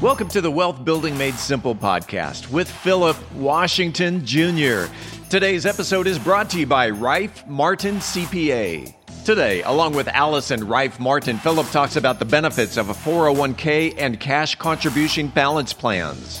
Welcome to the Wealth Building Made Simple podcast with Philip Washington Jr. Today's episode is brought to you by Reiff Martin CPA. Today, along with Allison Reiff Martin, Philip talks about the benefits of a 401k and cash contribution balance plans.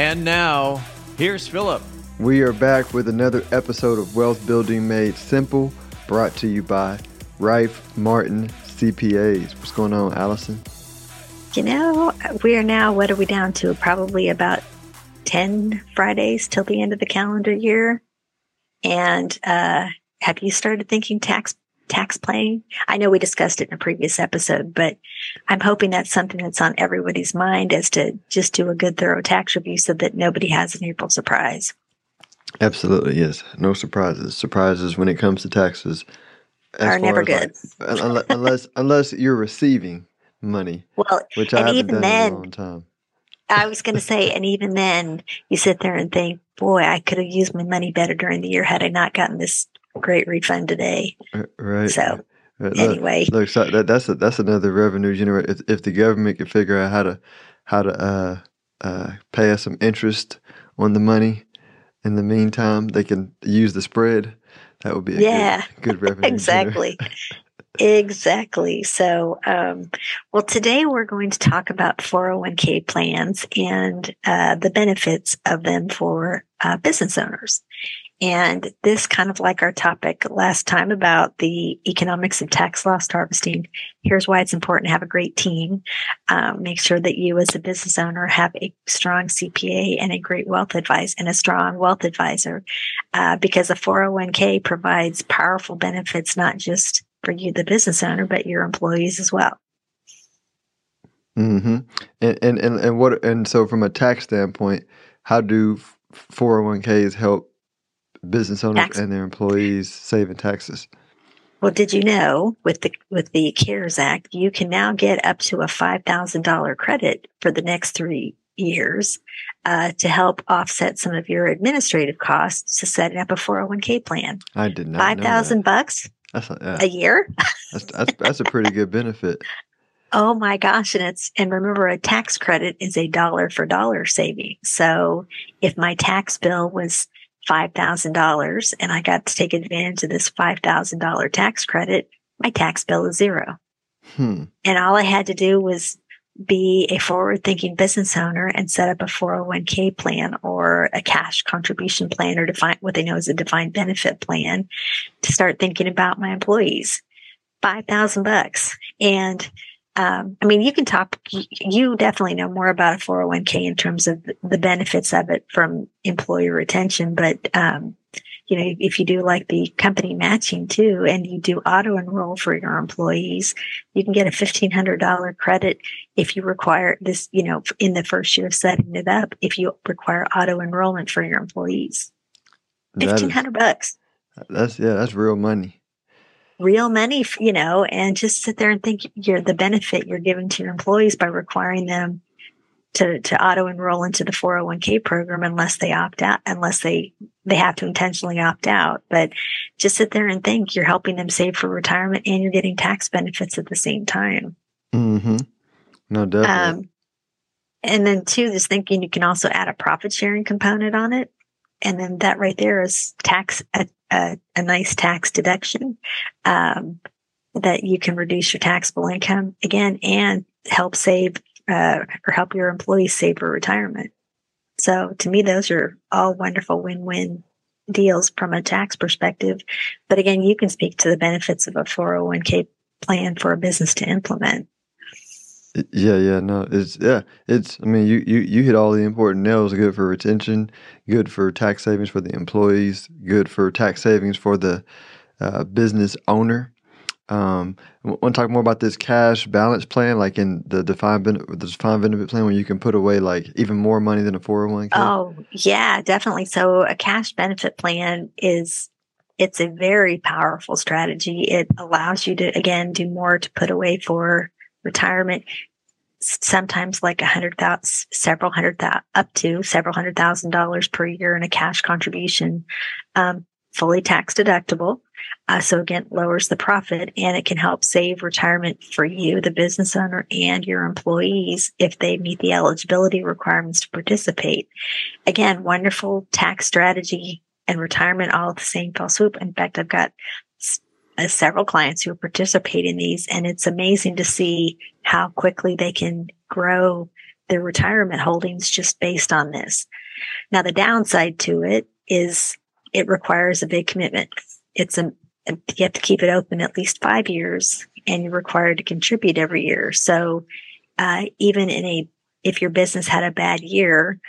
And now, here's Philip. We are back with another episode of Wealth Building Made Simple, brought to you by Reiff Martin CPAs. What's going on, Allison? You know, we are now, what are we down to? Probably about 10 Fridays till the end of the calendar year. And uh, have you started thinking tax tax planning? I know we discussed it in a previous episode, but I'm hoping that's something that's on everybody's mind as to just do a good thorough tax review so that nobody has an April surprise. Absolutely, yes. No surprises. Surprises when it comes to taxes are never good. Like, unless, unless you're receiving money. Well, which I haven't done then, in a long time. I was going to say, and even then, you sit there and think, boy, I could have used my money better during the year had I not gotten this great refund today. Right. So, Look- anyway. look, so that, that's a, that's another revenue generator. If, if the government could figure out how to how to uh, uh, pay us some interest on the money, in the meantime, they can use the spread. That would be a Yeah, good, good revenue. exactly. exactly. So, um, well, today we're going to talk about 401k plans and uh, the benefits of them for uh, business owners. And this kind of like our topic last time about the economics of tax loss harvesting. Here's why it's important to have a great team. Um, make sure that you, as a business owner, have a strong CPA and a great wealth advice and a strong wealth advisor, uh, because a 401k provides powerful benefits not just for you, the business owner, but your employees as well. hmm And, and and and what and so from a tax standpoint, how do four hundred one ks help business owners Tax- and their employees saving taxes? Well, did you know with the with the CARES Act, you can now get up to a five thousand dollar credit for the next three years uh, to help offset some of your administrative costs to setting up a four hundred one k plan. I did not. Five that. bucks That's a, yeah, a year. that's, that's that's a pretty good benefit. Oh my gosh. And it's, and remember a tax credit is a dollar for dollar saving. So if my tax bill was $5,000 and I got to take advantage of this $5,000 tax credit, my tax bill is zero. Hmm. And all I had to do was be a forward thinking business owner and set up a 401k plan or a cash contribution plan or define what they know as a defined benefit plan to start thinking about my employees. 5,000 bucks. And um, I mean, you can talk, you definitely know more about a 401k in terms of the benefits of it from employee retention. But, um, you know, if you do like the company matching too, and you do auto enroll for your employees, you can get a $1,500 credit if you require this, you know, in the first year of setting it up, if you require auto enrollment for your employees. That is- 1500 bucks that's yeah, that's real money. Real money, you know, and just sit there and think you're the benefit you're giving to your employees by requiring them to, to auto enroll into the 401k program unless they opt out, unless they, they have to intentionally opt out. But just sit there and think you're helping them save for retirement and you're getting tax benefits at the same time. Mm-hmm. No, definitely. Um, and then two, just thinking you can also add a profit sharing component on it. And then that right there is tax, a, a, a nice tax deduction, um, that you can reduce your taxable income again and help save, uh, or help your employees save for retirement. So to me, those are all wonderful win-win deals from a tax perspective. But again, you can speak to the benefits of a 401k plan for a business to implement. Yeah, yeah, no, it's yeah, it's. I mean, you you you hit all the important nails. Good for retention, good for tax savings for the employees, good for tax savings for the uh, business owner. Um, I want to talk more about this cash balance plan, like in the defined benefit, the defined benefit plan, where you can put away like even more money than a four hundred one k. Oh yeah, definitely. So a cash benefit plan is it's a very powerful strategy. It allows you to again do more to put away for retirement. Sometimes like a hundred thousand, several hundred thousand, up to several hundred thousand dollars per year in a cash contribution, um, fully tax deductible. Uh, so again, lowers the profit and it can help save retirement for you, the business owner and your employees if they meet the eligibility requirements to participate. Again, wonderful tax strategy and retirement all at the same fell swoop. In fact, I've got several clients who participate in these and it's amazing to see how quickly they can grow their retirement holdings just based on this. Now, the downside to it is it requires a big commitment. It's a, you have to keep it open at least five years and you're required to contribute every year. So, uh, even in a, if your business had a bad year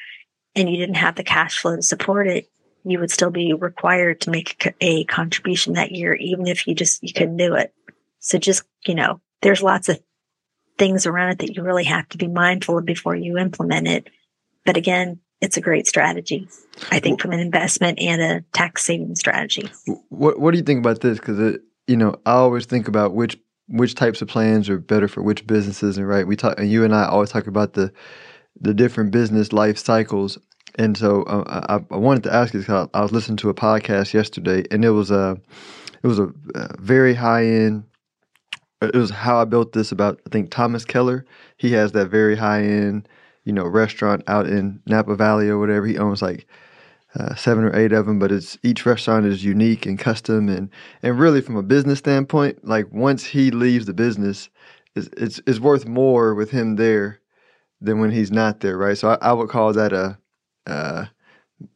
and you didn't have the cash flow to support it, you would still be required to make a contribution that year, even if you just, you couldn't do it. So just, you know, there's lots of things around it that you really have to be mindful of before you implement it. But again, it's a great strategy, I think, from an investment and a tax saving strategy. What What do you think about this? Because you know, I always think about which which types of plans are better for which businesses, and right, we talk, and you and I always talk about the the different business life cycles. And so uh, I, I, wanted to ask you because I, was listening to a podcast yesterday, and it was a it was a, a very high end. It was how I built this about I think Thomas Keller. He has that very high end you know, restaurant out in Napa Valley or whatever. He owns like uh, seven or eight of them, but it's each restaurant is unique and custom, and and really from a business standpoint, like once he leaves the business, it's it's, it's worth more with him there than when he's not there, right? So I, I would call that a uh,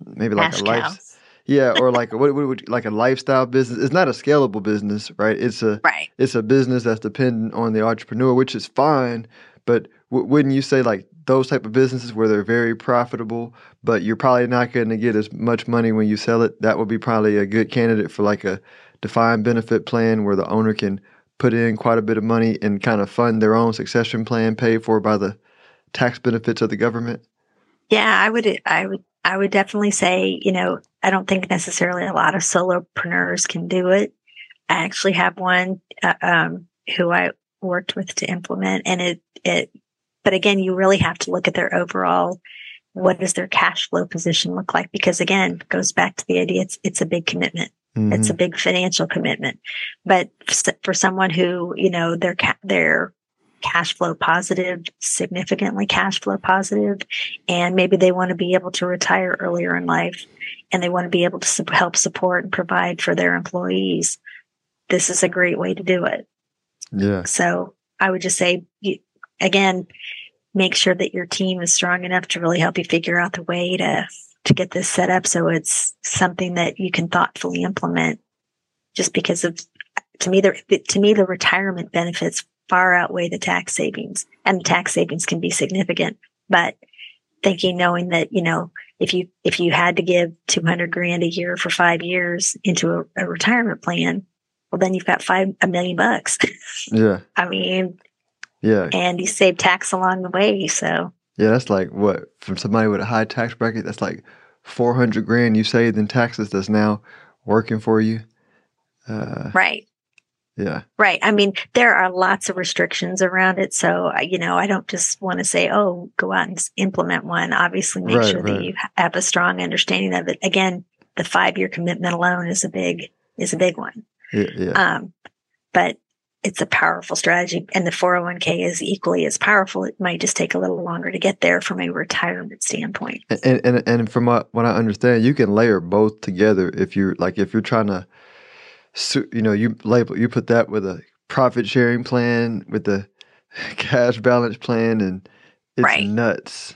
maybe like Cash a life. Yeah, or like what, what would like a lifestyle business? It's not a scalable business, right? It's a right. It's a business that's dependent on the entrepreneur, which is fine. But w- wouldn't you say like those type of businesses where they're very profitable, but you're probably not going to get as much money when you sell it. That would be probably a good candidate for like a defined benefit plan where the owner can put in quite a bit of money and kind of fund their own succession plan paid for by the tax benefits of the government. Yeah, I would I would I would definitely say, you know, I don't think necessarily a lot of solopreneurs can do it. I actually have one uh, um, who I worked with to implement and it it but again, you really have to look at their overall, what does their cash flow position look like? Because again, goes back to the idea it's, it's a big commitment. Mm-hmm. It's a big financial commitment. But for someone who, you know, their, their cash flow positive, significantly cash flow positive, and maybe they want to be able to retire earlier in life and they want to be able to su- help support and provide for their employees. This is a great way to do it. Yeah. So I would just say, again, make sure that your team is strong enough to really help you figure out the way to to get this set up so it's something that you can thoughtfully implement just because of to me the to me the retirement benefits far outweigh the tax savings and the tax savings can be significant but thinking knowing that you know if you if you had to give 200 grand a year for 5 years into a, a retirement plan well then you've got 5 a million bucks yeah i mean yeah. And you save tax along the way. So Yeah, that's like what from somebody with a high tax bracket, that's like four hundred grand you saved in taxes that's now working for you. Uh, right. Yeah. Right. I mean, there are lots of restrictions around it. So, you know, I don't just want to say, oh, go out and implement one. Obviously, make right, sure right. that you have a strong understanding of it. Again, the five year commitment alone is a big, is a big one. Yeah. yeah. Um, but it's a powerful strategy and the 401k is equally as powerful. It might just take a little longer to get there from a retirement standpoint. And and, and from what, what I understand, you can layer both together if you're like if you're trying to you know, you label you put that with a profit sharing plan with the cash balance plan and it's right. nuts.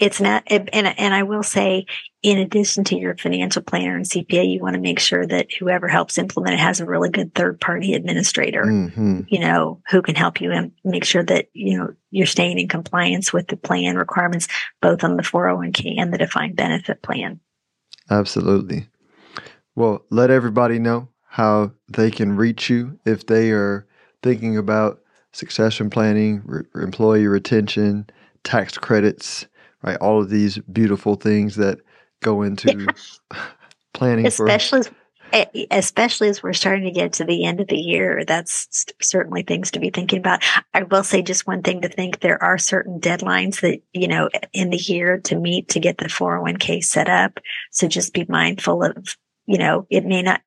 It's not, and and I will say, in addition to your financial planner and CPA, you want to make sure that whoever helps implement it has a really good third party administrator, mm-hmm. you know, who can help you and make sure that, you know, you're staying in compliance with the plan requirements, both on the 401k and the defined benefit plan. Absolutely. Well, let everybody know how they can reach you if they are thinking about succession planning, re- employee retention, tax credits, right? All of these beautiful things that go into yeah. planning especially for eh, especially as we're starting to get to the end of the year that's certainly things to be thinking about i will say just one thing to think there are certain deadlines that you know in the year to meet to get the 401k set up so just be mindful of you know it may not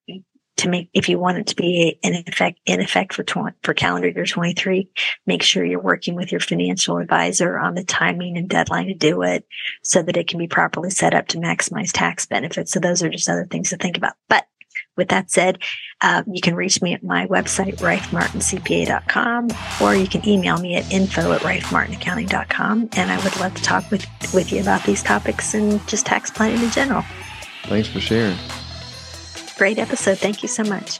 to make if you want it to be in effect in effect for 20, for calendar year 23 make sure you're working with your financial advisor on the timing and deadline to do it so that it can be properly set up to maximize tax benefits so those are just other things to think about but with that said, uh, you can reach me at my website, reiffmartincpa.com, or you can email me at info at reiffmartinaccounting.com. And I would love to talk with, with you about these topics and just tax planning in general. Thanks for sharing. Great episode. Thank you so much.